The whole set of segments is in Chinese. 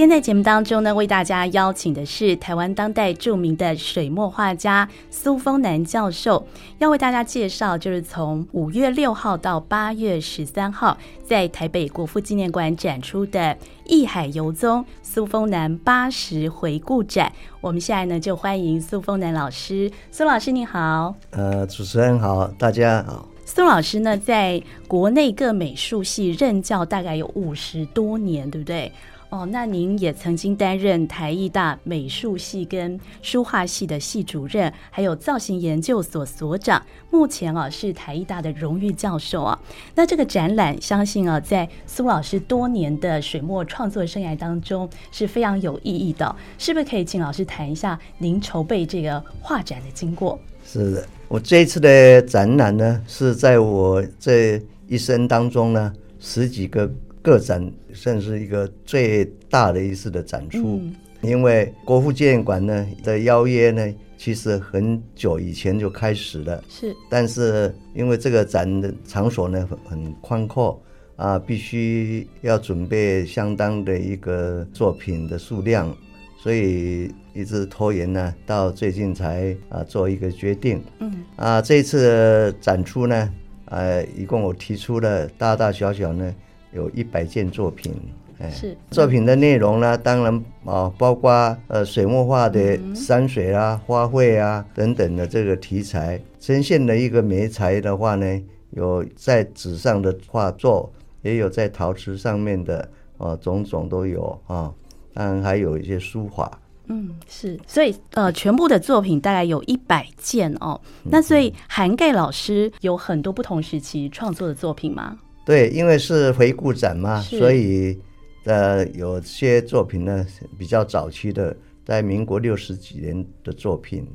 今天在节目当中呢，为大家邀请的是台湾当代著名的水墨画家苏峰南教授，要为大家介绍，就是从五月六号到八月十三号，在台北国父纪念馆展出的《艺海游踪苏峰南八十回顾展》。我们现在呢，就欢迎苏峰南老师。苏老师你好，呃，主持人好，大家好。苏老师呢，在国内各美术系任教大概有五十多年，对不对？哦，那您也曾经担任台艺大美术系跟书画系的系主任，还有造型研究所所长。目前啊是台艺大的荣誉教授啊。那这个展览，相信啊在苏老师多年的水墨创作生涯当中是非常有意义的。是不是可以请老师谈一下您筹备这个画展的经过？是的，我这一次的展览呢，是在我这一生当中呢十几个。个展算是一个最大的一次的展出，嗯、因为国父纪念馆呢的邀约呢，其实很久以前就开始了。是，但是因为这个展的场所呢很很宽阔啊，必须要准备相当的一个作品的数量，所以一直拖延呢，到最近才啊做一个决定。嗯，啊，这次展出呢，呃，一共我提出了大大小小呢。有一百件作品，哎，是作品的内容呢，当然啊，包括呃水墨画的山水啊、花卉啊等等的这个题材，呈现的一个媒材的话呢，有在纸上的画作，也有在陶瓷上面的，哦，种种都有啊，当然还有一些书法。嗯，是，所以呃，全部的作品大概有一百件哦。那所以涵盖老师有很多不同时期创作的作品吗？对，因为是回顾展嘛，所以呃，有些作品呢比较早期的，在民国六十几年的作品，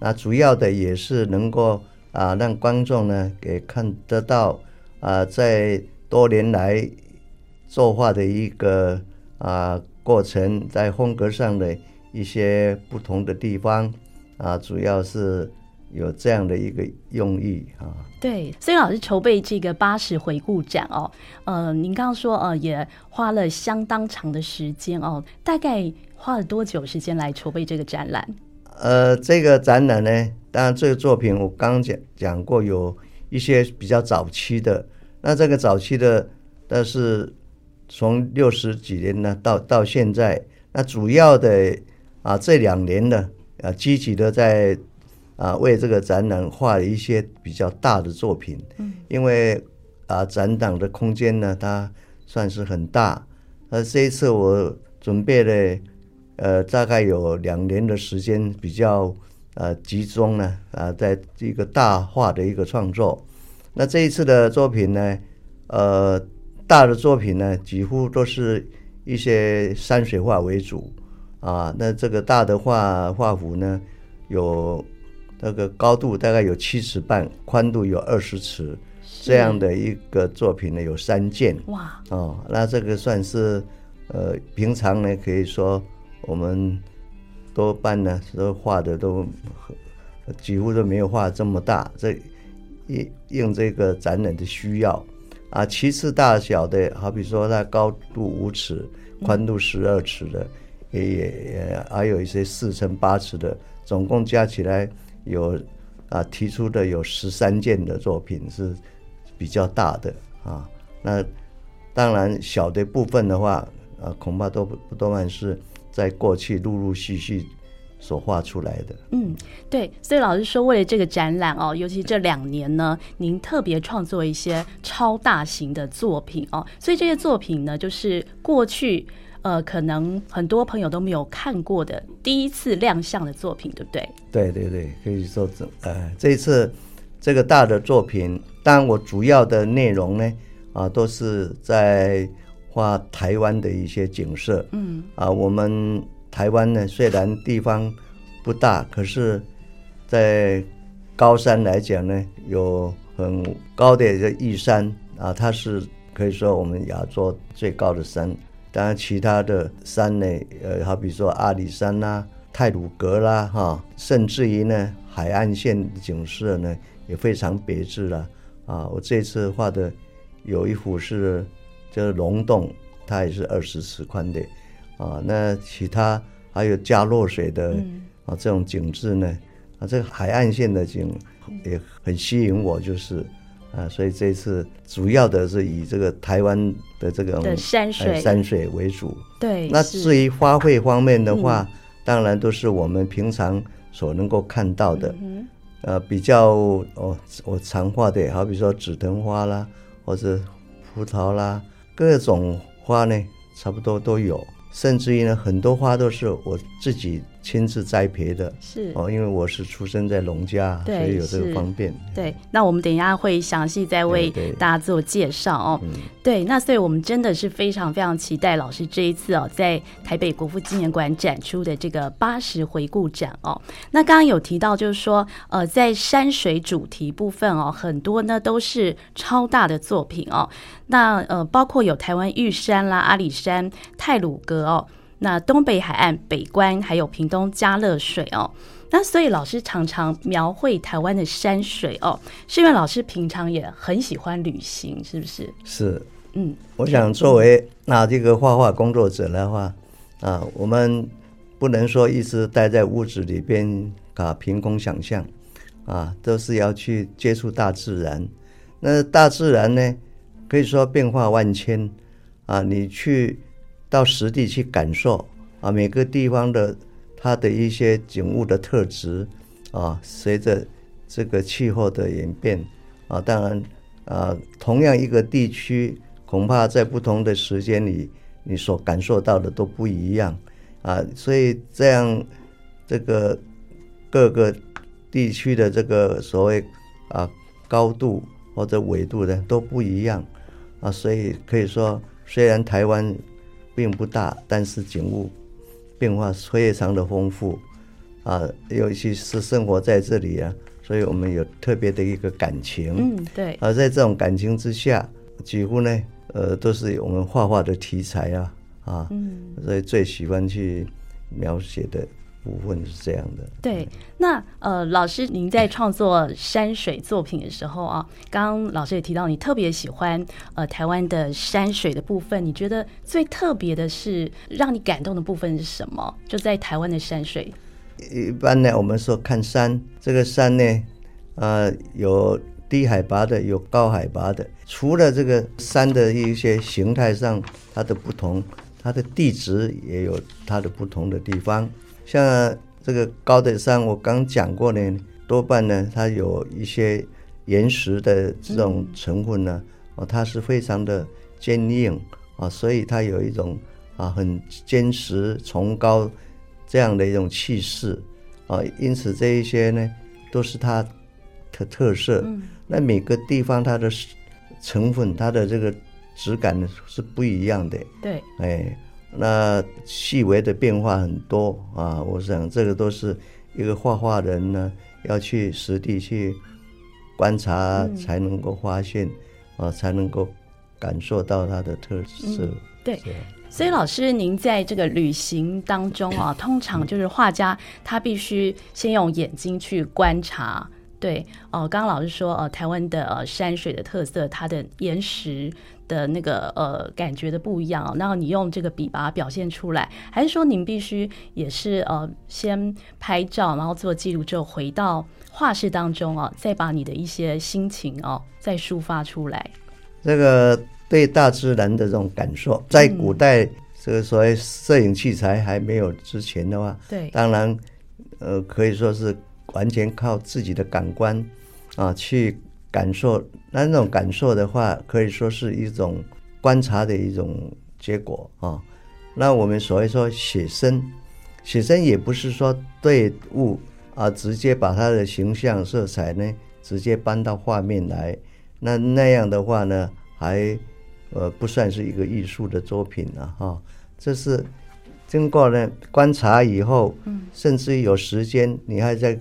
那主要的也是能够啊让观众呢给看得到啊，在多年来作画的一个啊过程，在风格上的一些不同的地方啊，主要是。有这样的一个用意啊，对，所以老师筹备这个八十回顾展哦，呃，您刚刚说呃，也花了相当长的时间哦，大概花了多久时间来筹备这个展览？呃，这个展览呢，当然这个作品我刚刚讲讲过，有一些比较早期的，那这个早期的，但是从六十几年呢到到现在，那主要的啊这两年呢啊积极的在。啊，为这个展览画了一些比较大的作品，嗯，因为啊，展览的空间呢，它算是很大。而这一次我准备了，呃，大概有两年的时间，比较呃集中呢，啊，在一个大画的一个创作。那这一次的作品呢，呃，大的作品呢，几乎都是一些山水画为主啊。那这个大的画画幅呢，有。那个高度大概有七尺半，宽度有二十尺，这样的一个作品呢，有三件。哇！哦，那这个算是，呃，平常呢可以说我们多半呢都画的都几乎都没有画这么大，这应应这个展览的需要啊。其次大小的，好比说它高度五尺，宽度十二尺的，也也也还有一些四乘八尺的，总共加起来。有啊，提出的有十三件的作品是比较大的啊。那当然小的部分的话，啊，恐怕都不多半是在过去陆陆续续所画出来的。嗯，对。所以老师说，为了这个展览哦，尤其这两年呢，您特别创作一些超大型的作品哦。所以这些作品呢，就是过去。呃，可能很多朋友都没有看过的第一次亮相的作品，对不对？对对对，可以说这呃，这一次这个大的作品，当然我主要的内容呢，啊，都是在画台湾的一些景色。嗯，啊，我们台湾呢，虽然地方不大，可是，在高山来讲呢，有很高的一个玉山啊，它是可以说我们亚洲最高的山。当然，其他的山呢，呃，好比说阿里山啦、啊、太鲁阁啦，哈，甚至于呢，海岸线景色呢，也非常别致了。啊，我这次画的有一幅是，就是龙洞，它也是二十尺宽的，啊，那其他还有加洛水的啊这种景致呢，啊，这个海岸线的景也很吸引我，就是啊，所以这次主要的是以这个台湾的这个的山水山水为主。对，那至于花卉方面的话，当然都是我们平常所能够看到的。嗯呃，比较哦，我常画的，好比说紫藤花啦，或者葡萄啦，各种花呢，差不多都有。甚至于呢，很多花都是我自己亲自栽培的，是哦，因为我是出生在农家，所以有这个方便。对，那我们等一下会详细再为大家做介绍哦。对，对，那所以我们真的是非常非常期待老师这一次哦，在台北国父纪念馆展出的这个八十回顾展哦。那刚刚有提到，就是说呃，在山水主题部分哦，很多呢都是超大的作品哦。那呃，包括有台湾玉山啦、阿里山、太鲁阁哦，那东北海岸北关，还有屏东加乐水哦。那所以老师常常描绘台湾的山水哦，是因为老师平常也很喜欢旅行，是不是？是，嗯，我想作为那这个画画工作者的话啊，我们不能说一直待在屋子里边啊，凭空想象啊，都是要去接触大自然。那大自然呢？可以说变化万千，啊，你去到实地去感受啊，每个地方的它的一些景物的特质啊，随着这个气候的演变啊，当然啊，同样一个地区，恐怕在不同的时间里，你所感受到的都不一样啊，所以这样这个各个地区的这个所谓啊高度或者纬度的都不一样。啊，所以可以说，虽然台湾并不大，但是景物变化非常的丰富，啊，尤其是生活在这里啊，所以我们有特别的一个感情。嗯，对。而在这种感情之下，几乎呢，呃，都是我们画画的题材啊，啊，嗯，所以最喜欢去描写的。部分是这样的。对，那呃，老师，您在创作山水作品的时候啊，刚刚老师也提到，你特别喜欢呃台湾的山水的部分。你觉得最特别的是让你感动的部分是什么？就在台湾的山水。一般呢，我们说看山，这个山呢，呃，有低海拔的，有高海拔的。除了这个山的一些形态上它的不同，它的地质也有它的不同的地方。像这个高的山，我刚讲过呢，多半呢，它有一些岩石的这种成分呢，哦，它是非常的坚硬啊，所以它有一种啊很坚实崇高这样的一种气势啊，因此这一些呢都是它的特色。那每个地方它的成分，它的这个质感呢是不一样的。对，哎。那细微的变化很多啊，我想这个都是一个画画人呢要去实地去观察才能够发现，嗯、啊，才能够感受到它的特色。嗯、对，所以老师您在这个旅行当中啊，通常就是画家他必须先用眼睛去观察。对，哦、呃，刚刚老师说，呃，台湾的呃山水的特色，它的岩石的那个呃感觉的不一样，然后你用这个笔把它表现出来，还是说您必须也是呃先拍照，然后做记录之后回到画室当中哦，再把你的一些心情哦再抒发出来。这个对大自然的这种感受，在古代这个所谓摄影器材还没有之前的话，对，当然呃可以说是。完全靠自己的感官啊去感受，那那种感受的话，可以说是一种观察的一种结果啊。那我们所谓说写生，写生也不是说对物啊直接把它的形象色彩呢直接搬到画面来，那那样的话呢，还呃不算是一个艺术的作品了哈。这是经过呢观察以后，甚至于有时间你还在。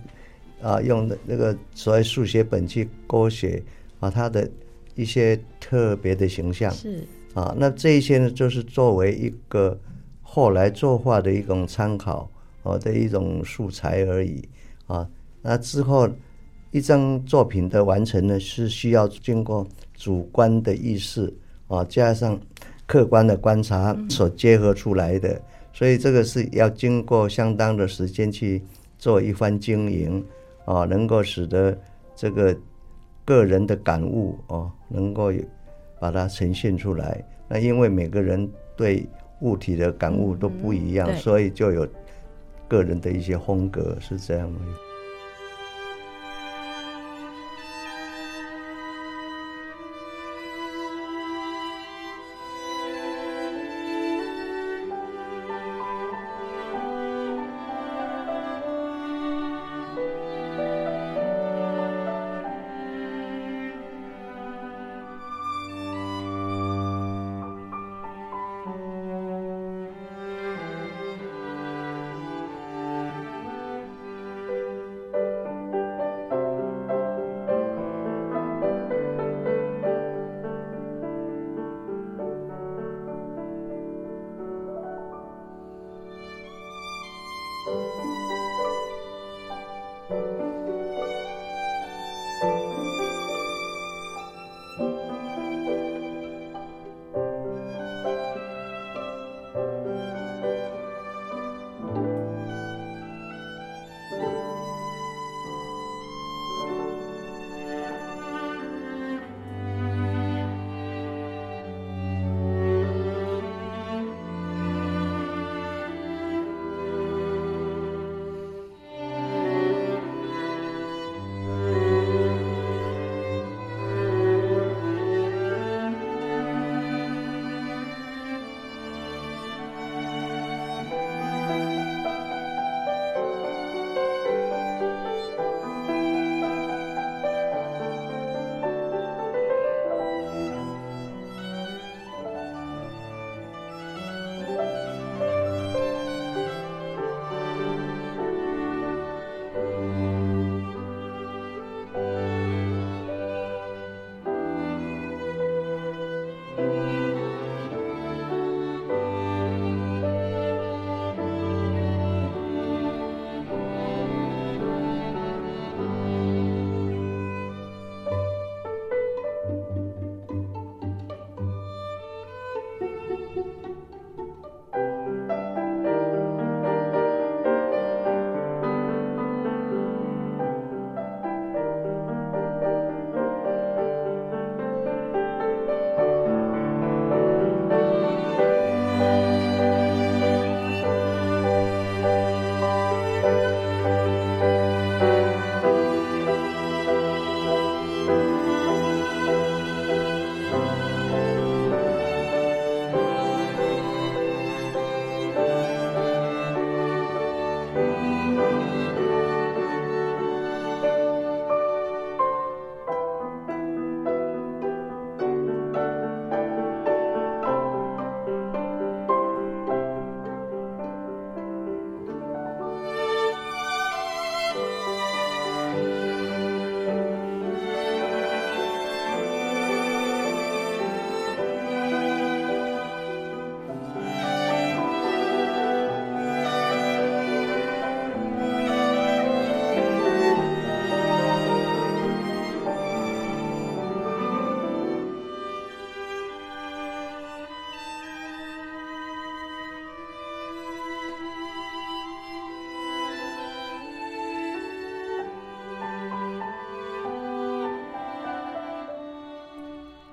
啊，用的那个所谓速写本去勾写啊，他的一些特别的形象。是。啊，那这一些呢，就是作为一个后来作画的一种参考啊的一种素材而已啊。那之后一张作品的完成呢，是需要经过主观的意识啊，加上客观的观察所结合出来的，所以这个是要经过相当的时间去做一番经营啊，能够使得这个个人的感悟哦，能够把它呈现出来。那因为每个人对物体的感悟都不一样，所以就有个人的一些风格，是这样的。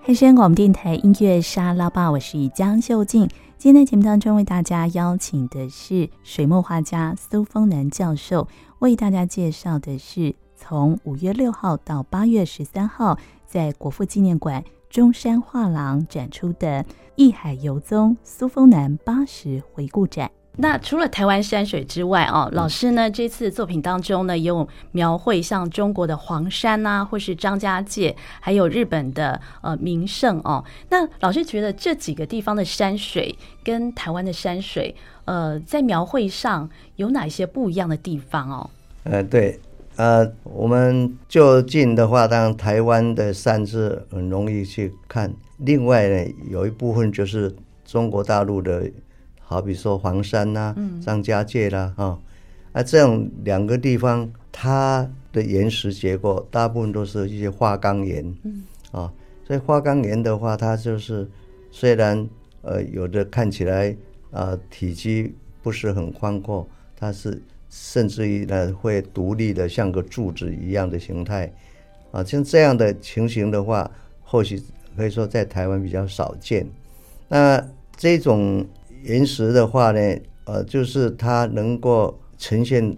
汉声广播电台音乐沙拉吧，我是江秀静。今天的节目当中，为大家邀请的是水墨画家苏丰南教授，为大家介绍的是从五月六号到八月十三号，在国父纪念馆中山画廊展出的“艺海游踪苏丰南八十回顾展”。那除了台湾山水之外，哦，老师呢，这次作品当中呢，也有描绘像中国的黄山呐、啊，或是张家界，还有日本的呃名胜哦。那老师觉得这几个地方的山水跟台湾的山水，呃，在描绘上有哪些不一样的地方哦？呃，对，呃，我们就近的话，当然台湾的山是很容易去看。另外呢，有一部分就是中国大陆的。好比说黄山呐、啊，张家界啦，哈、嗯，啊，这种两个地方，它的岩石结构大部分都是一些花岗岩，嗯，啊，所以花岗岩的话，它就是虽然呃有的看起来啊体积不是很宽阔，它是甚至于呢会独立的像个柱子一样的形态，啊，像这样的情形的话，或许可以说在台湾比较少见。那这种岩石的话呢，呃，就是它能够呈现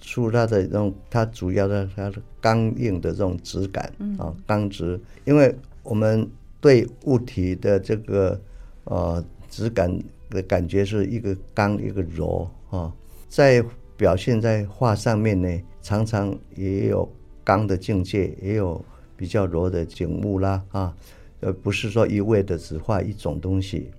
出它的这种，它主要的它的刚硬的这种质感啊，刚直，因为我们对物体的这个呃质感的感觉是一个刚一个柔啊，在表现在画上面呢，常常也有刚的境界，也有比较柔的景物啦啊，呃，不是说一味的只画一种东西。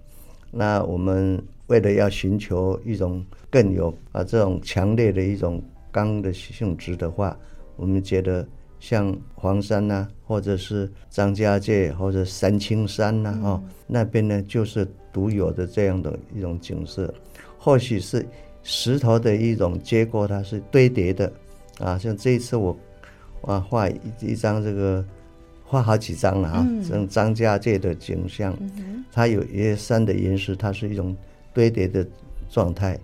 那我们为了要寻求一种更有啊这种强烈的一种刚的性质的话，我们觉得。像黄山呐、啊，或者是张家界，或者三清山呐、啊，哦，那边呢就是独有的这样的一种景色。或许是石头的一种结构，它是堆叠的，啊，像这一次我啊画一一张这个，画好几张了啊，这种张家界的景象，它有一些山的岩石，它是一种堆叠的状态，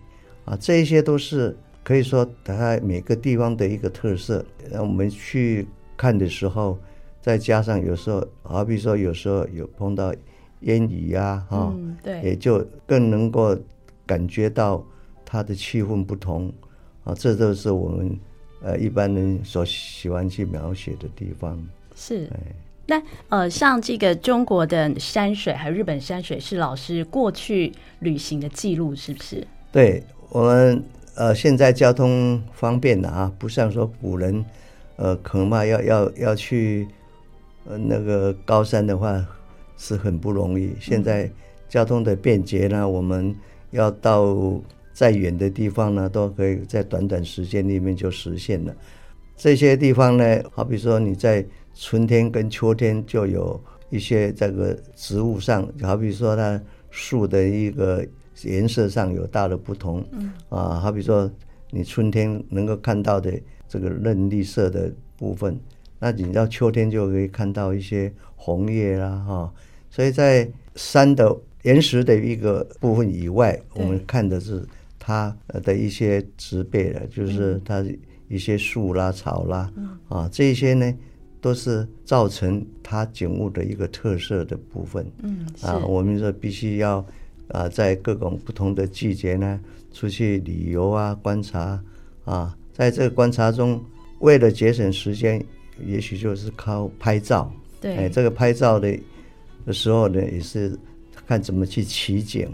啊，这一些都是。可以说，它每个地方的一个特色，那我们去看的时候，再加上有时候，好比说有时候有碰到烟雨啊，哈、嗯，对，也就更能够感觉到它的气氛不同。啊，这都是我们呃一般人所喜欢去描写的地方。是，哎，那呃，像这个中国的山水，还有日本山水，是老师过去旅行的记录，是不是？对，我们。呃，现在交通方便了啊，不像说古人，呃，恐怕要要要去，呃，那个高山的话是很不容易。现在交通的便捷呢，我们要到再远的地方呢，都可以在短短时间里面就实现了。这些地方呢，好比说你在春天跟秋天就有一些这个植物上，好比说它树的一个。颜色上有大的不同，嗯啊，好比说你春天能够看到的这个嫩绿色的部分，那你到秋天就可以看到一些红叶啦，哈。所以在山的岩石的一个部分以外，我们看的是它的一些植被的，就是它一些树啦、草啦，啊，这些呢都是造成它景物的一个特色的部分。嗯，啊，我们说必须要。啊，在各种不同的季节呢，出去旅游啊，观察啊，在这个观察中，为了节省时间，也许就是靠拍照。对，哎，这个拍照的的时候呢，也是看怎么去取景。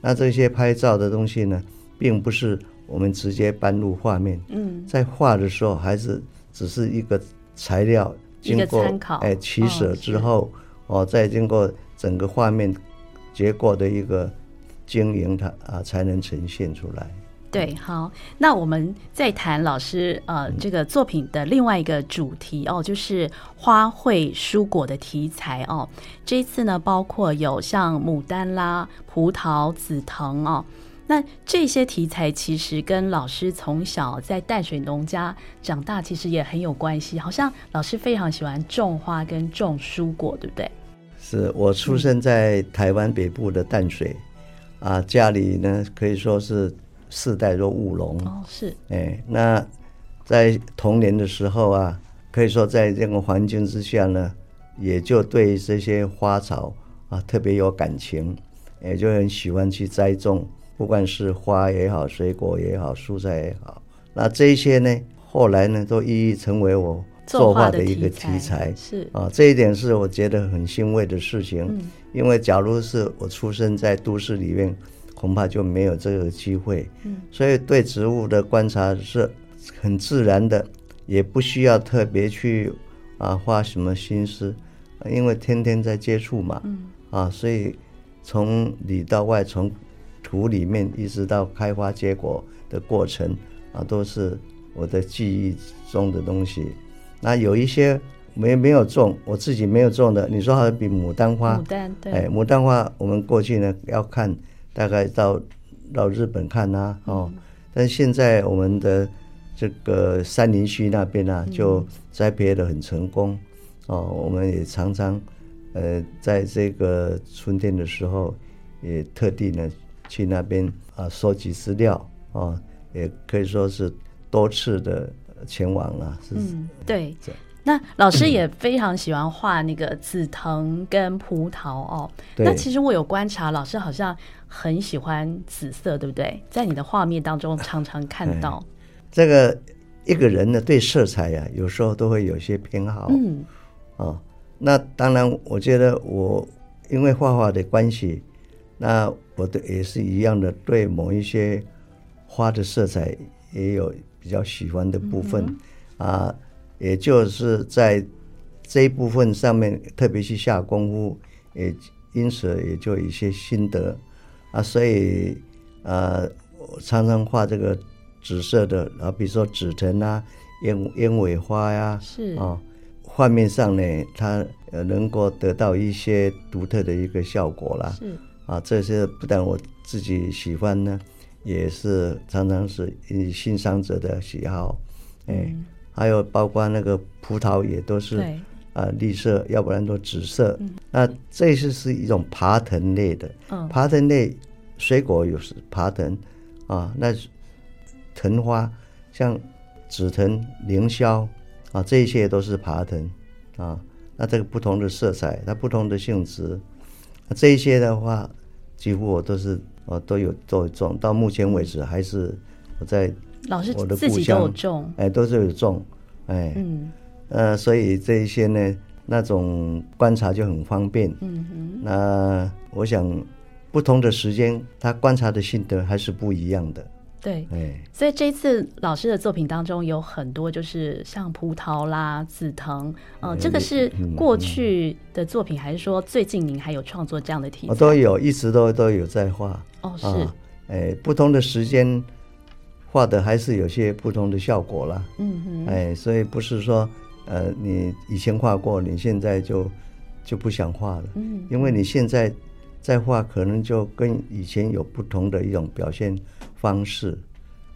那这些拍照的东西呢，并不是我们直接搬入画面。嗯，在画的时候，还是只是一个材料，经过哎取舍之后，哦，哦，再经过整个画面。结果的一个经营，它啊才能呈现出来。对，好，那我们再谈老师呃这个作品的另外一个主题哦，就是花卉蔬果的题材哦。这一次呢，包括有像牡丹啦、葡萄、紫藤哦，那这些题材其实跟老师从小在淡水农家长大，其实也很有关系。好像老师非常喜欢种花跟种蔬果，对不对？是我出生在台湾北部的淡水，啊，家里呢可以说是世代都务农。哦，是。哎，那在童年的时候啊，可以说在这个环境之下呢，也就对这些花草啊特别有感情，也就很喜欢去栽种，不管是花也好，水果也好，蔬菜也好。那这些呢，后来呢都一一成为我。作画的一个题材是啊，这一点是我觉得很欣慰的事情。嗯，因为假如是我出生在都市里面，恐怕就没有这个机会。嗯，所以对植物的观察是很自然的，也不需要特别去啊花什么心思，因为天天在接触嘛。嗯，啊，所以从里到外，从土里面一直到开花结果的过程啊，都是我的记忆中的东西。那有一些没没有种，我自己没有种的。你说好比牡丹花，牡丹对，哎，牡丹花我们过去呢要看，大概到到日本看呐、啊，哦，嗯、但现在我们的这个三林区那边呢、啊，就栽培的很成功，嗯、哦，我们也常常呃在这个春天的时候，也特地呢去那边啊收集资料啊，也可以说是多次的前往了。是嗯，对。那老师也非常喜欢画那个紫藤跟葡萄哦。那其实我有观察，老师好像很喜欢紫色，对不对？在你的画面当中常常看到。这个一个人呢，对色彩呀、啊，有时候都会有些偏好。嗯。哦，那当然，我觉得我因为画画的关系，那我的也是一样的，对某一些花的色彩也有比较喜欢的部分、嗯、啊。也就是在这一部分上面特别去下功夫，也因此也就有一些心得啊，所以呃，我常常画这个紫色的，啊，比如说紫藤啊、鸢鸢尾花呀，是啊，画面上呢，它呃能够得到一些独特的一个效果啦。是啊，这些不但我自己喜欢呢，也是常常是以欣赏者的喜好，哎。嗯还有包括那个葡萄也都是啊绿色，要不然都紫色。嗯、那这是是一种爬藤类的，嗯、爬藤类水果有时爬藤啊，那藤花像紫藤、凌霄啊，这一些都是爬藤啊。那这个不同的色彩，它不同的性质，这一些的话，几乎我都是我都有都有种，到目前为止还是我在。老师自己都有种，哎，都是有种，哎，嗯，呃，所以这一些呢，那种观察就很方便，嗯哼。那我想，不同的时间，他观察的心得还是不一样的。对，哎，所以这一次老师的作品当中有很多，就是像葡萄啦、紫藤，呃，嗯，这个是过去的作品，还是说最近您还有创作这样的题材？我都有，一直都都有在画。哦，是，哎，不同的时间。画的还是有些不同的效果啦，嗯哼，哎，所以不是说，呃，你以前画过，你现在就就不想画了，嗯，因为你现在在画，可能就跟以前有不同的一种表现方式，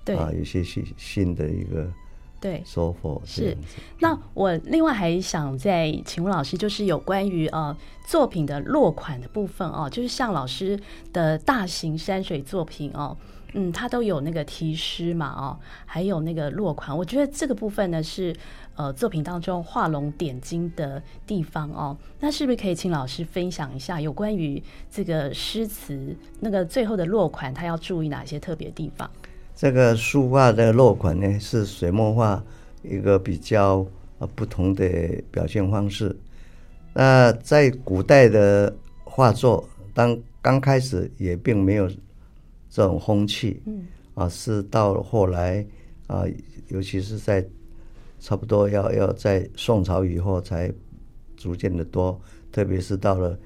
对啊，有些新新的一个对收获是。那我另外还想再请问老师，就是有关于呃作品的落款的部分哦，就是像老师的大型山水作品哦。嗯，它都有那个题诗嘛，哦，还有那个落款。我觉得这个部分呢是呃作品当中画龙点睛的地方哦。那是不是可以请老师分享一下有关于这个诗词那个最后的落款，他要注意哪些特别地方？这个书画的落款呢，是水墨画一个比较呃不同的表现方式。那在古代的画作，当刚开始也并没有。这种风气，嗯，啊，是到了后来啊，尤其是在差不多要要在宋朝以后才逐渐的多，特别是到了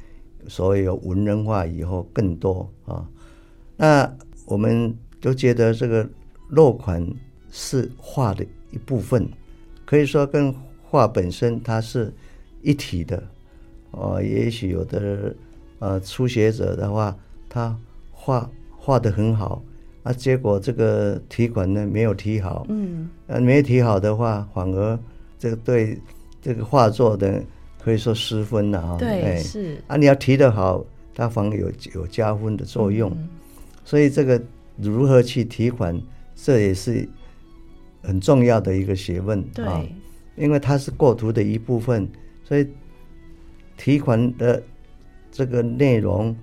所谓有文人画以后更多啊。那我们都觉得这个落款是画的一部分，可以说跟画本身它是一体的。哦，也许有的呃初学者的话，他画。画的很好啊，结果这个提款呢没有提好，嗯，呃，没有题好的话，反而这个对这个画作的可以说失分了啊。对，哎、是啊，你要提得好，它反而有有加分的作用。嗯、所以这个如何去提款，这也是很重要的一个学问对啊。因为它是构图的一部分，所以提款的这个内容。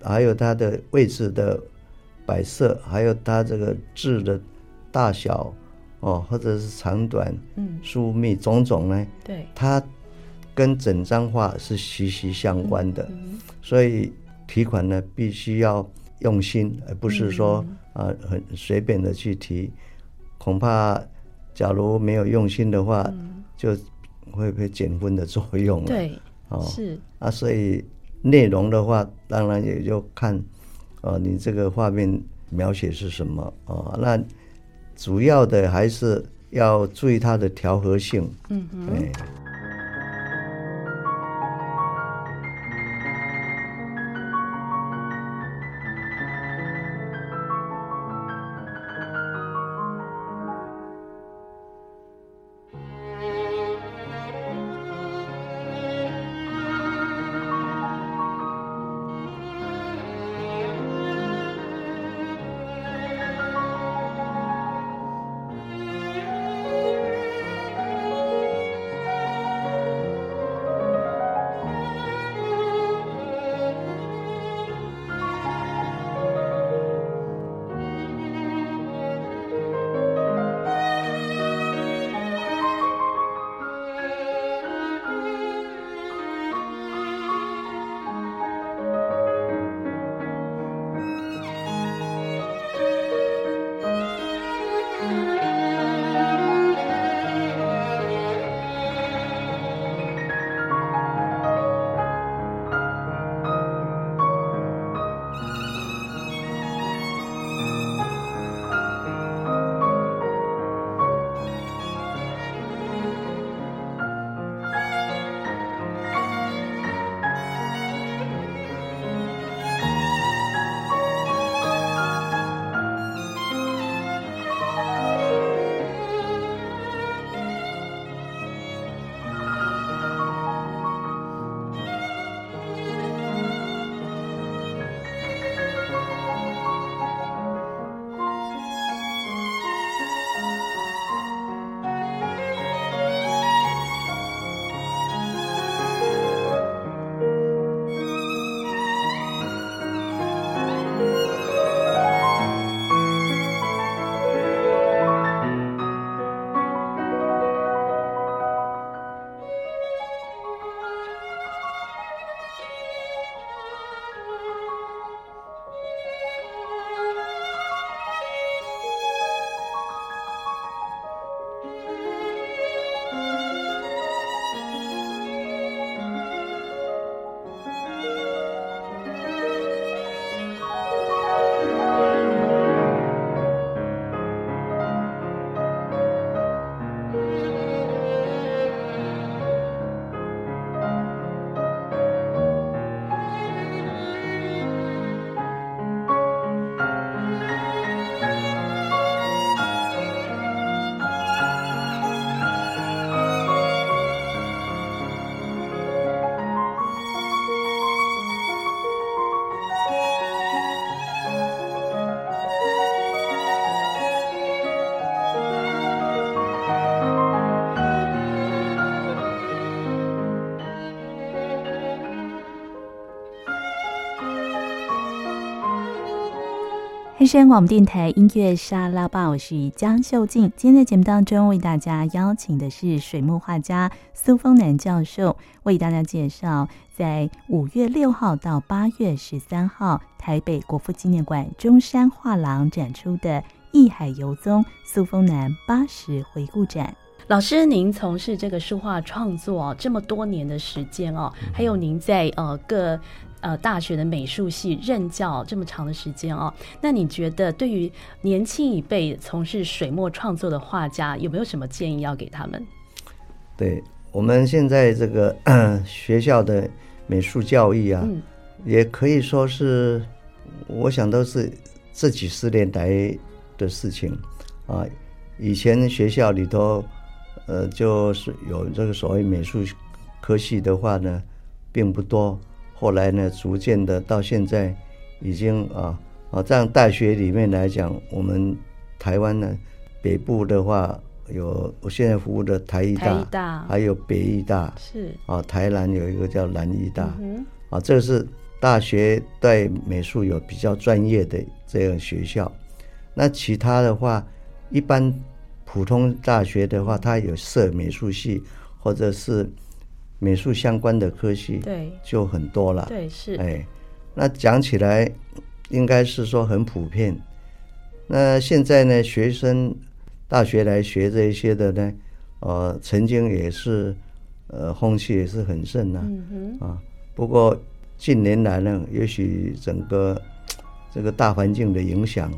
还有它的位置的摆设，还有它这个字的大小哦，或者是长短、嗯，疏密种种呢，对，它跟整张画是息息相关的，所以提款呢必须要用心，而不是说、嗯、啊很随便的去提，恐怕假如没有用心的话，嗯、就会被减分的作用了。对，哦，是。啊，所以。内容的话，当然也就看，呃，你这个画面描写是什么啊、呃？那主要的还是要注意它的调和性。嗯嗯。对。声广播电台音乐沙拉吧，我是江秀静。今天的节目当中，为大家邀请的是水墨画家苏丰南教授，为大家介绍在五月六号到八月十三号台北国父纪念馆中山画廊展出的《艺海游踪苏丰南八十回顾展》。老师，您从事这个书画创作这么多年的时间哦，还有您在呃各。呃，大学的美术系任教这么长的时间哦，那你觉得对于年轻一辈从事水墨创作的画家，有没有什么建议要给他们？对，我们现在这个、呃、学校的美术教育啊，嗯、也可以说是，我想都是这几十年来的事情啊。以前学校里头，呃，就是有这个所谓美术科系的话呢，并不多。后来呢，逐渐的到现在，已经啊啊，这样大学里面来讲，我们台湾呢，北部的话有我现在服务的台艺大，大还有北艺大，是啊，台南有一个叫南艺大，嗯、啊，这个是大学对美术有比较专业的这样学校。那其他的话，一般普通大学的话，它有设美术系或者是。美术相关的科系对就很多了，对是哎，那讲起来应该是说很普遍。那现在呢，学生大学来学这一些的呢，呃，曾经也是呃风气也是很盛呐、啊，嗯、啊。不过近年来呢，也许整个这个大环境的影响，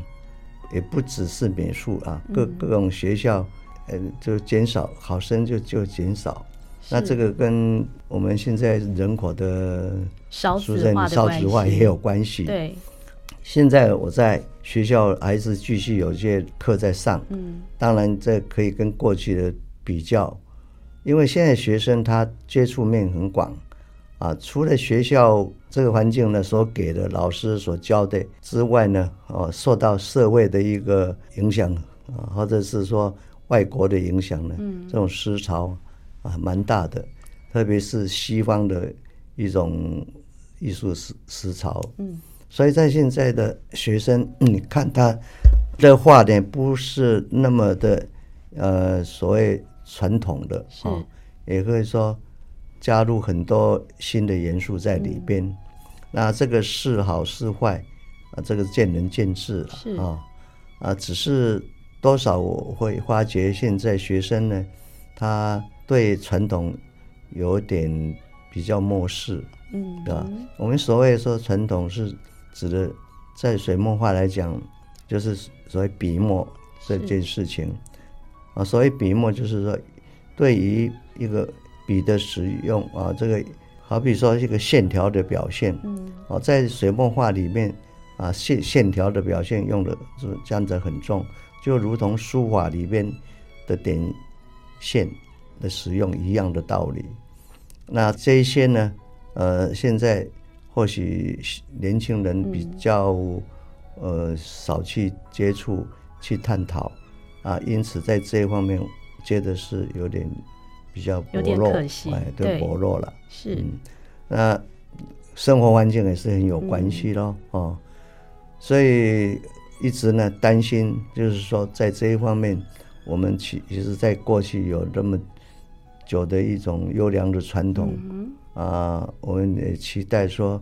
也不只是美术啊，各各种学校呃就减少，考生就就减少。那这个跟我们现在人口的少子化少子化也有关系。对，现在我在学校还是继续有些课在上。嗯，当然这可以跟过去的比较，因为现在学生他接触面很广啊，除了学校这个环境呢所给的老师所教的之外呢，哦，受到社会的一个影响啊，或者是说外国的影响呢，嗯，这种思潮。啊，蛮大的，特别是西方的一种艺术思思潮。嗯，所以在现在的学生，你看他的画呢，不是那么的呃所谓传统的啊、哦，也可以说加入很多新的元素在里边。嗯、那这个是好是坏啊，这个见仁见智了啊、哦、啊，只是多少我会发觉现在学生呢，他。对传统有点比较漠视，嗯，对吧？我们所谓说传统是指的，在水墨画来讲，就是所谓笔墨这件事情啊。所谓笔墨，就是说对于一个笔的使用啊，这个好比说一个线条的表现，嗯，啊，在水墨画里面啊，线线条的表现用的是这样子很重，就如同书法里边的点线。的使用一样的道理，那这一些呢，呃，现在或许年轻人比较、嗯、呃少去接触、去探讨啊，因此在这一方面，觉得是有点比较薄弱，哎，对，薄弱了。是、嗯，那生活环境也是很有关系咯。嗯、哦，所以一直呢担心，就是说在这一方面，我们其其实在过去有这么。久的一种优良的传统、嗯、啊，我们也期待说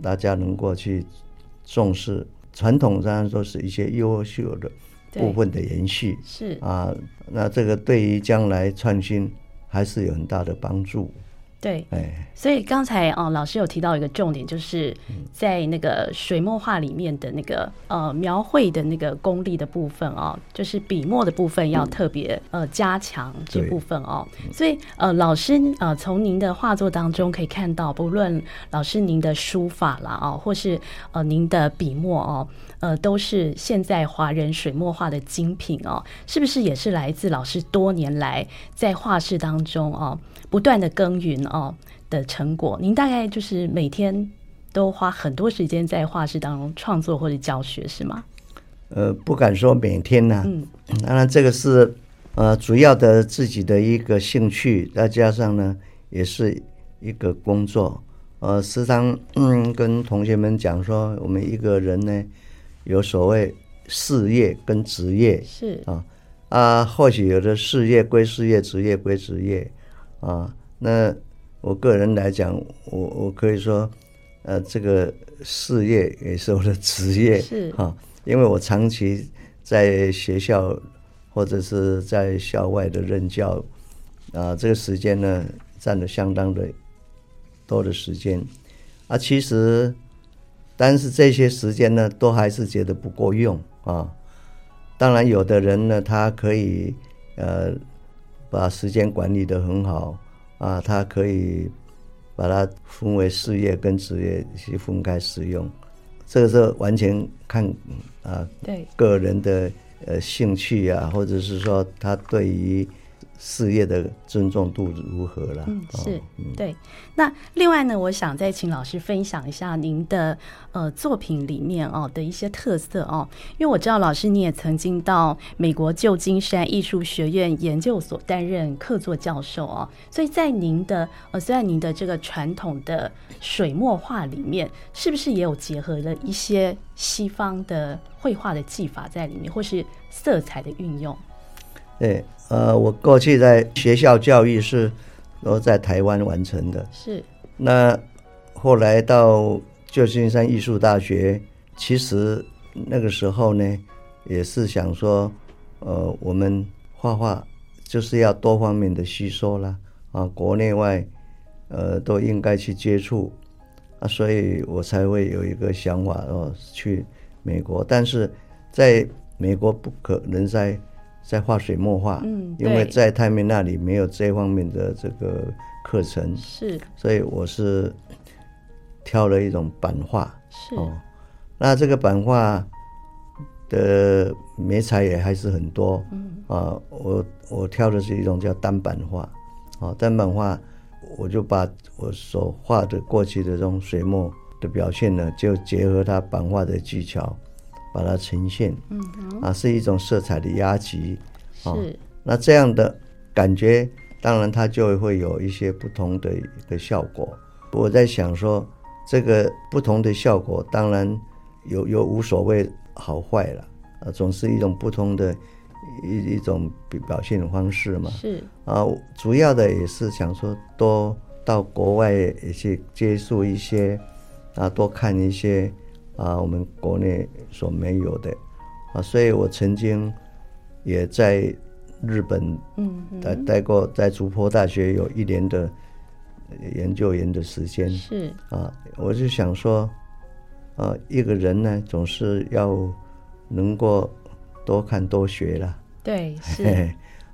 大家能够去重视传统，当然说是一些优秀的部分的延续。是。啊，那这个对于将来创新还是有很大的帮助。对，所以刚才哦，老师有提到一个重点，就是在那个水墨画里面的那个呃描绘的那个功力的部分哦，就是笔墨的部分要特别呃加强这部分哦。所以呃，老师呃从您的画作当中可以看到，不论老师您的书法啦哦，或是呃您的笔墨哦，呃都是现在华人水墨画的精品哦，是不是也是来自老师多年来在画室当中哦？不断的耕耘哦的成果，您大概就是每天都花很多时间在画室当中创作或者教学，是吗？呃，不敢说每天呢、啊，嗯，当然这个是呃主要的自己的一个兴趣，再加上呢也是一个工作，呃，时常嗯跟同学们讲说，我们一个人呢有所谓事业跟职业是啊啊，或许有的事业归事业，职业归职业啊。那我个人来讲，我我可以说，呃，这个事业也是我的职业是啊，因为我长期在学校或者是在校外的任教啊，这个时间呢占了相当的多的时间啊，其实。但是这些时间呢，都还是觉得不够用啊。当然，有的人呢，他可以呃把时间管理的很好啊，它可以把它分为事业跟职业去分开使用。这个是完全看啊，对个人的呃兴趣啊，或者是说他对于。事业的尊重度如何了？嗯，是，对。那另外呢，我想再请老师分享一下您的呃作品里面哦的一些特色哦，因为我知道老师你也曾经到美国旧金山艺术学院研究所担任客座教授哦，所以在您的呃，虽然您的这个传统的水墨画里面，是不是也有结合了一些西方的绘画的技法在里面，或是色彩的运用？对。呃，我过去在学校教育是都在台湾完成的。是。那后来到旧金山艺术大学，其实那个时候呢，也是想说，呃，我们画画就是要多方面的吸收啦，啊，国内外，呃，都应该去接触，啊，所以我才会有一个想法哦，去美国。但是在美国不可能在。在画水墨画，嗯，因为在他们那里没有这方面的这个课程，是，所以我是挑了一种版画，是。哦，那这个版画的媒材也还是很多，嗯。啊，我我挑的是一种叫单版画，哦，单版画我就把我所画的过去的这种水墨的表现呢，就结合它版画的技巧。把它呈现，嗯，啊，是一种色彩的压级，是、哦。那这样的感觉，当然它就会有一些不同的一个效果。我在想说，这个不同的效果，当然有有无所谓好坏了，啊，总是一种不同的一一种表现的方式嘛。是。啊，主要的也是想说，多到国外也去接触一些，啊，多看一些。啊，我们国内所没有的。啊，所以我曾经也在日本嗯待待过，在竹坡大学有一年的研究员的时间。是。啊，我就想说啊，一个人呢总是要能够多看多学了，对是。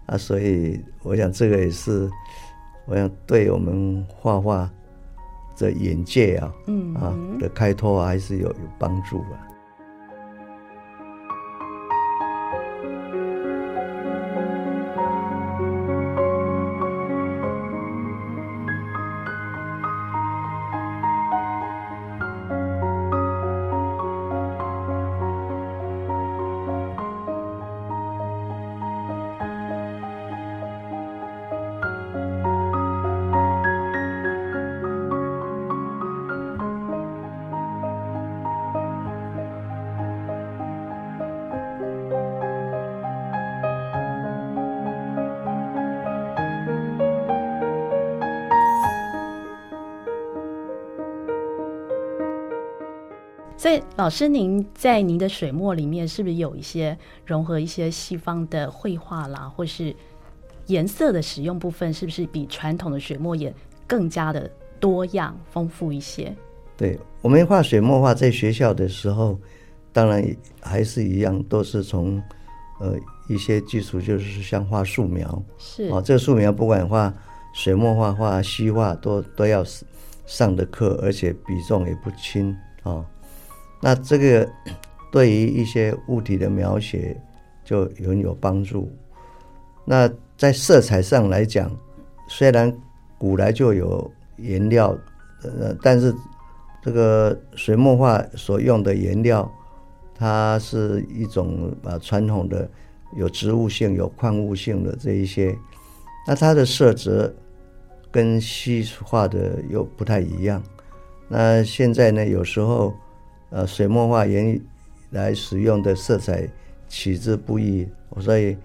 啊，所以我想这个也是我想对我们画画。的眼界啊，嗯啊的开拓还是有有帮助啊。师，您在您的水墨里面是不是有一些融合一些西方的绘画啦，或是颜色的使用部分，是不是比传统的水墨也更加的多样丰富一些？对，我们画水墨画在学校的时候，当然还是一样，都是从呃一些基础，就是像画素描，是啊，这个素描不管画水墨画、画西画，都都要上的课，而且比重也不轻啊。那这个 对于一些物体的描写就很有帮助。那在色彩上来讲，虽然古来就有颜料，呃，但是这个水墨画所用的颜料，它是一种啊传统的有植物性、有矿物性的这一些，那它的色泽跟西画的又不太一样。那现在呢，有时候。呃，水墨画原来使用的色彩取之不易，所以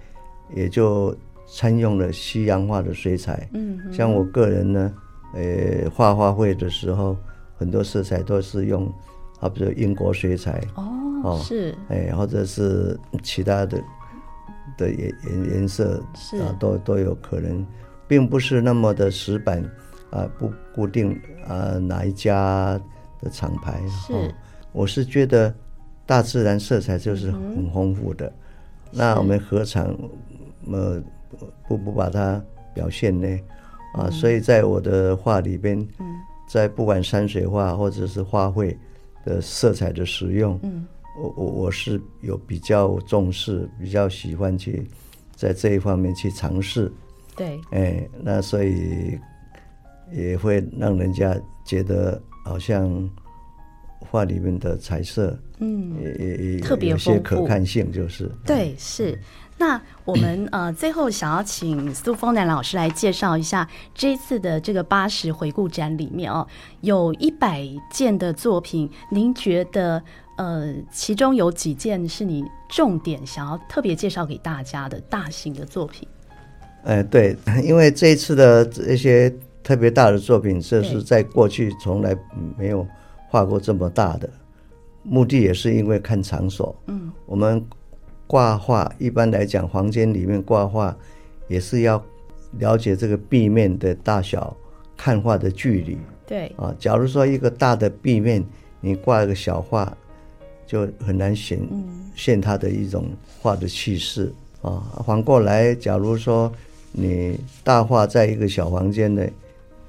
也就参用了西洋画的水彩。嗯，像我个人呢，呃，画画会的时候，很多色彩都是用，啊，比如英国水彩。哦，哦是，哎，或者是其他的的颜颜颜色是啊，都都有可能，并不是那么的死板啊，不固定啊，哪一家的厂牌。是、哦，我是觉得。大自然色彩就是很丰富的，嗯、那我们何尝呃不不把它表现呢？啊，嗯、所以在我的画里边，嗯、在不管山水画或者是花卉的色彩的使用，嗯、我我我是有比较重视，比较喜欢去在这一方面去尝试。对，哎，那所以也会让人家觉得好像。画里面的彩色，嗯，也也特别有些可看性，就是对，是。那我们呃最后想要请苏峰南老师来介绍一下这一次的这个八十回顾展里面哦，有一百件的作品，您觉得呃其中有几件是你重点想要特别介绍给大家的大型的作品？哎，对，因为这一次的这些特别大的作品，这是在过去从来没有。画过这么大的，目的也是因为看场所。嗯，我们挂画一般来讲，房间里面挂画也是要了解这个壁面的大小，看画的距离。对啊，假如说一个大的壁面，你挂一个小画，就很难显现它的一种画的气势啊。反过来，假如说你大画在一个小房间内，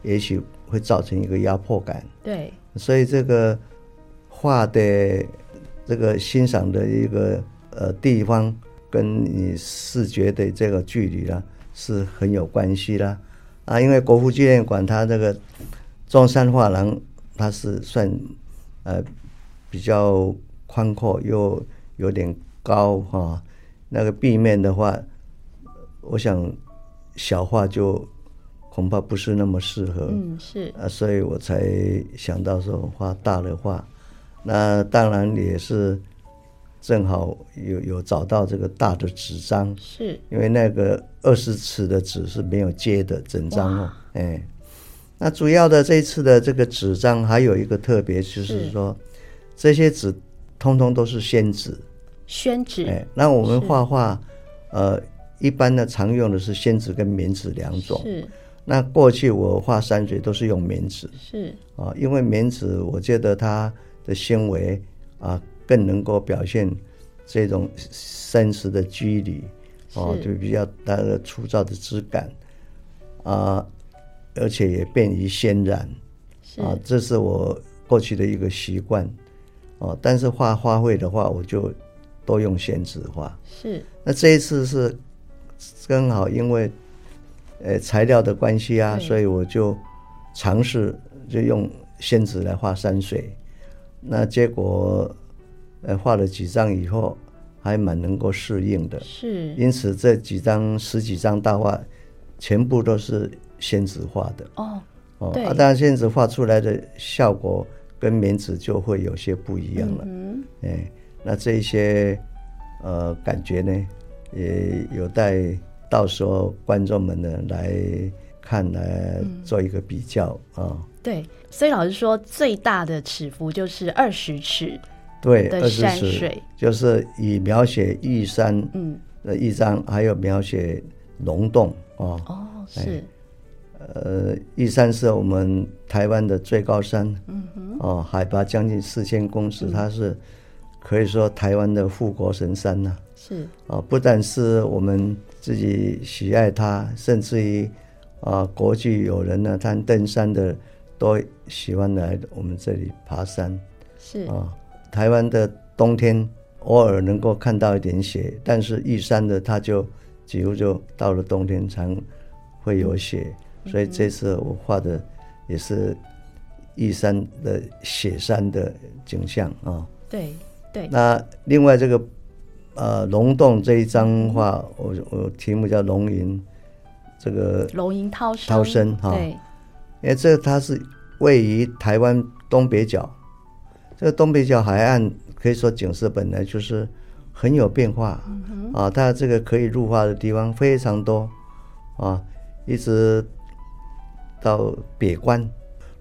也许会造成一个压迫感。对。所以这个画的这个欣赏的一个呃地方，跟你视觉的这个距离啦，是很有关系啦。啊，因为国父纪念馆它这个中山画廊，它是算呃比较宽阔又有点高哈、那个壁面的话，我想小画就。恐怕不是那么适合，嗯，是。啊，所以我才想到说画大的画，那当然也是正好有有找到这个大的纸张，是。因为那个二十尺的纸是没有接的整张哦，哎，那主要的这一次的这个纸张还有一个特别，就是说是这些纸通通都是宣纸，宣纸，哎，那我们画画，呃，一般呢常用的是宣纸跟棉纸两种，是。那过去我画山水都是用棉纸，是。啊，因为棉纸我觉得它的纤维啊更能够表现这种山石的肌理，哦，就比较它的粗糙的质感。啊，而且也便于渲染，啊，这是我过去的一个习惯，哦，但是画花卉的话，我就都用宣纸画，是。那这一次是刚好因为。呃，材料的关系啊，所以我就尝试就用宣纸来画山水，那结果呃画了几张以后，还蛮能够适应的。是，因此这几张十几张大画，全部都是宣纸画的。哦，哦，啊，当然宣纸画出来的效果跟棉纸就会有些不一样了。嗯，哎，那这一些呃感觉呢，也有待。到时候观众们呢来看，来做一个比较啊。嗯哦、对，所以老师说最大的尺幅就是二十尺，对，的山水就是以描写玉山嗯的一张，嗯、还有描写龙洞啊。哦，是。呃，玉山是我们台湾的最高山，嗯哼，哦，海拔将近四千公尺，嗯、它是可以说台湾的护国神山呐、啊。是啊，不但是我们。自己喜爱它，甚至于啊，国际友人呢，他登山的都喜欢来我们这里爬山。是啊，台湾的冬天偶尔能够看到一点雪，但是玉山的它就几乎就到了冬天才会有雪。嗯、所以这次我画的也是玉山的雪山的景象啊。对对。那另外这个。呃，龙洞这一张画，我我题目叫龙吟，这个龙吟涛声，涛声哈，对，因为这个它是位于台湾东北角，这个东北角海岸可以说景色本来就是很有变化，嗯、啊，它这个可以入画的地方非常多啊，一直到北关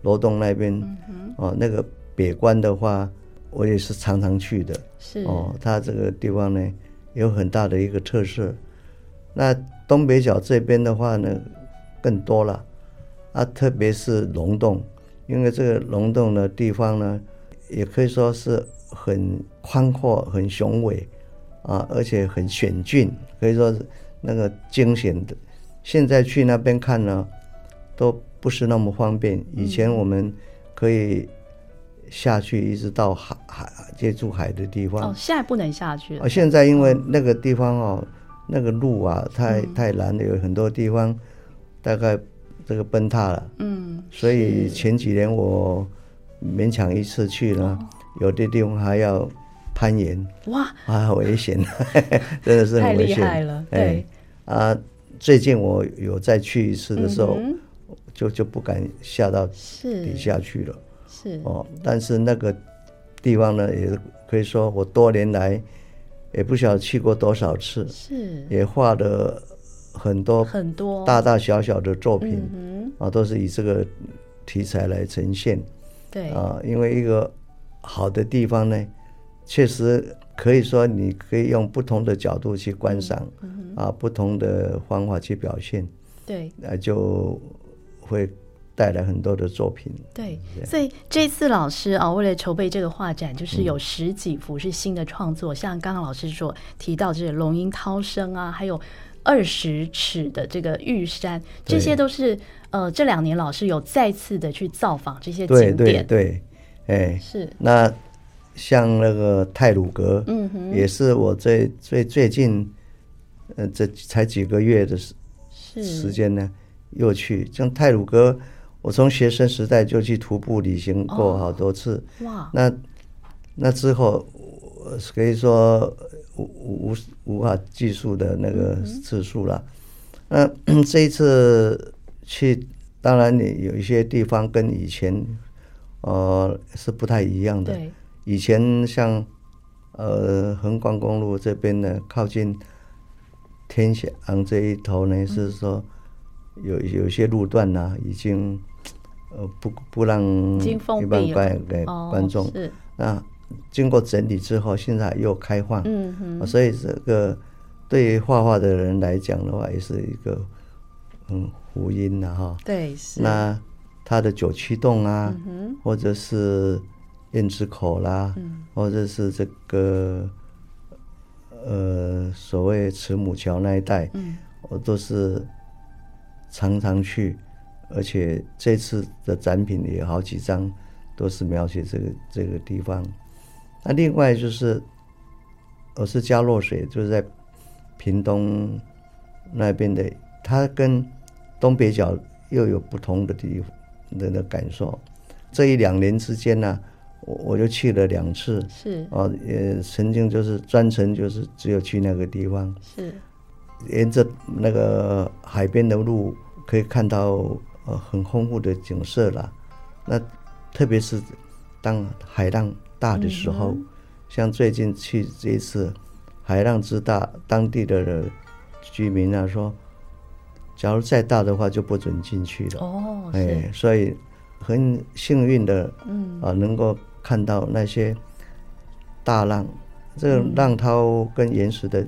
罗洞那边，嗯、啊，那个北关的话，我也是常常去的，是哦，它这个地方呢有很大的一个特色。那东北角这边的话呢，更多了啊，特别是龙洞，因为这个龙洞的地方呢，也可以说是很宽阔、很雄伟啊，而且很险峻，可以说是那个惊险的。现在去那边看呢，都不是那么方便。以前我们可以下去，一直到海海接触海的地方。哦，现在不能下去了。哦，现在因为那个地方哦。那个路啊，太太难了，有很多地方大概这个崩塌了。嗯，所以前几年我勉强一次去呢，有的地方还要攀岩。哇，啊，危险，真的是很危险。太厉害了，对。啊，最近我有再去一次的时候，就就不敢下到底下去了。是哦，但是那个地方呢，也可以说我多年来。也不晓得去过多少次，是也画了很多很多大大小小的作品，嗯啊，都是以这个题材来呈现。对啊，因为一个好的地方呢，确实可以说你可以用不同的角度去观赏，嗯啊，不同的方法去表现。对，那就会。带来很多的作品，对，所以这次老师啊，为了筹备这个画展，就是有十几幅是新的创作，嗯、像刚刚老师所提到这个龙吟涛声啊，还有二十尺的这个玉山，这些都是呃这两年老师有再次的去造访这些景点，对对对，哎，是。那像那个泰鲁阁，嗯哼，也是我最最最近呃这才几个月的时时间呢，又去像泰鲁阁。我从学生时代就去徒步旅行过好多次，哦、哇！那那之后，可以说无无无法计数的那个次数了。那、嗯、这一次去，当然你有一些地方跟以前呃是不太一样的。以前像呃横贯公路这边呢，靠近天祥这一头呢，嗯、是说有有些路段呢、啊、已经。呃，不不让一般观给观众。是。那经过整理之后，现在又开放。嗯嗯。所以这个对于画画的人来讲的话，也是一个嗯福音了哈。对。是。那他的九曲洞啊，或者是燕子口啦，或者是这个呃所谓慈母桥那一带，嗯，我都是常常去。而且这次的展品也有好几张，都是描写这个这个地方。那另外就是，我是加洛水，就是在屏东那边的，它跟东北角又有不同的地方的的感受。这一两年之间呢、啊，我我就去了两次，是哦，也曾经就是专程就是只有去那个地方，是沿着那个海边的路可以看到。呃，很丰富的景色啦。那特别是当海浪大的时候，嗯、像最近去这一次，海浪之大，当地的居民啊说，假如再大的话就不准进去了。哦，哎，所以很幸运的，嗯啊，能够看到那些大浪，嗯、这个浪涛跟岩石的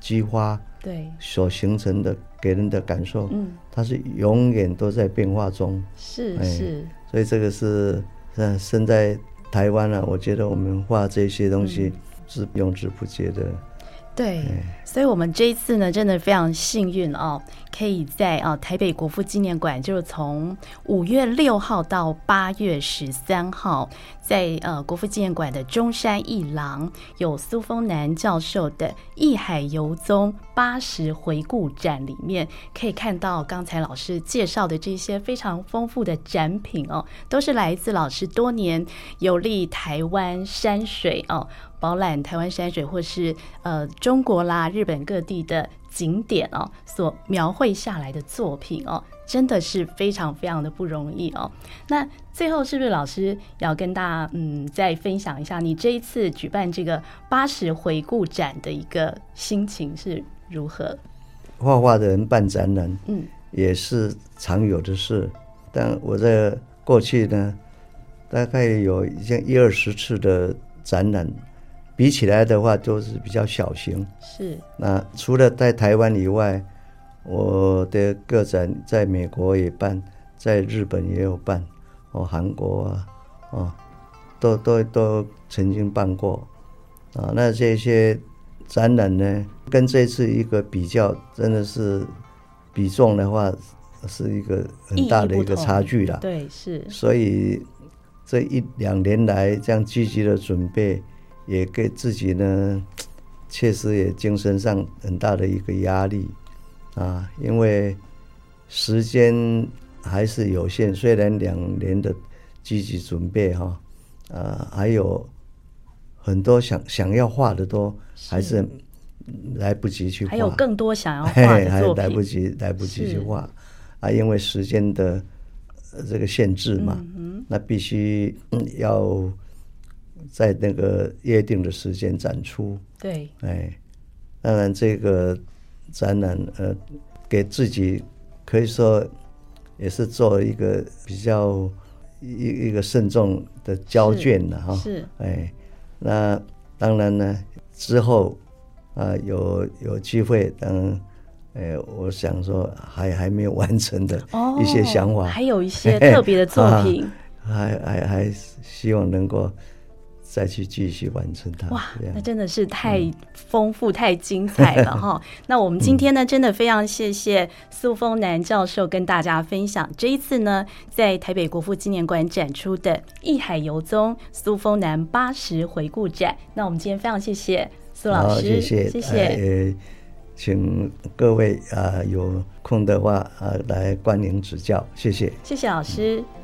激发，对，所形成的。给人的感受，嗯，它是永远都在变化中，是是，所以这个是，嗯，身在台湾啊，我觉得我们画这些东西是永之不竭的。对，所以我们这一次呢，真的非常幸运哦，可以在啊台北国父纪念馆，就是从五月六号到八月十三号，在呃国父纪念馆的中山一廊，有苏峰南教授的《艺海游踪八十回顾展》里面，可以看到刚才老师介绍的这些非常丰富的展品哦，都是来自老师多年游历台湾山水哦。饱览台湾山水，或是呃中国啦、日本各地的景点哦，所描绘下来的作品哦，真的是非常非常的不容易哦。那最后是不是老师要跟大家嗯再分享一下你这一次举办这个八十回顾展的一个心情是如何？画画的人办展览，嗯，也是常有的事。但我在过去呢，大概有已经一二十次的展览，比起来的话都是比较小型。是。那除了在台湾以外，我的个展在美国也办，在日本也有办，哦，韩国啊，哦，都都都曾经办过。啊，那这些。展览呢，跟这次一个比较，真的是比重的话，是一个很大的一个差距了。对，是。所以这一两年来这样积极的准备，也给自己呢，确实也精神上很大的一个压力啊，因为时间还是有限。虽然两年的积极准备哈，啊，还有。很多想想要画的都还是来不及去画，还有更多想要画的作品，还来不及 来不及去画啊！因为时间的这个限制嘛，嗯、那必须要在那个约定的时间展出。对，哎，当然这个展览呃，给自己可以说也是做一个比较一一个慎重的交卷了哈。是，哎。那当然呢，之后啊有有机会等，哎，我想说还还没有完成的一些想法，哦、还有一些特别的作品，啊、还还还希望能够。再去继续完成它。哇，那真的是太丰富、嗯、太精彩了哈！那我们今天呢，真的非常谢谢苏峰南教授跟大家分享这一次呢，在台北国父纪念馆展出的《艺海游踪苏峰南八十回顾展》。那我们今天非常谢谢苏老师，谢谢谢谢、呃，请各位啊、呃、有空的话啊、呃、来光临指教，谢谢，谢谢老师。嗯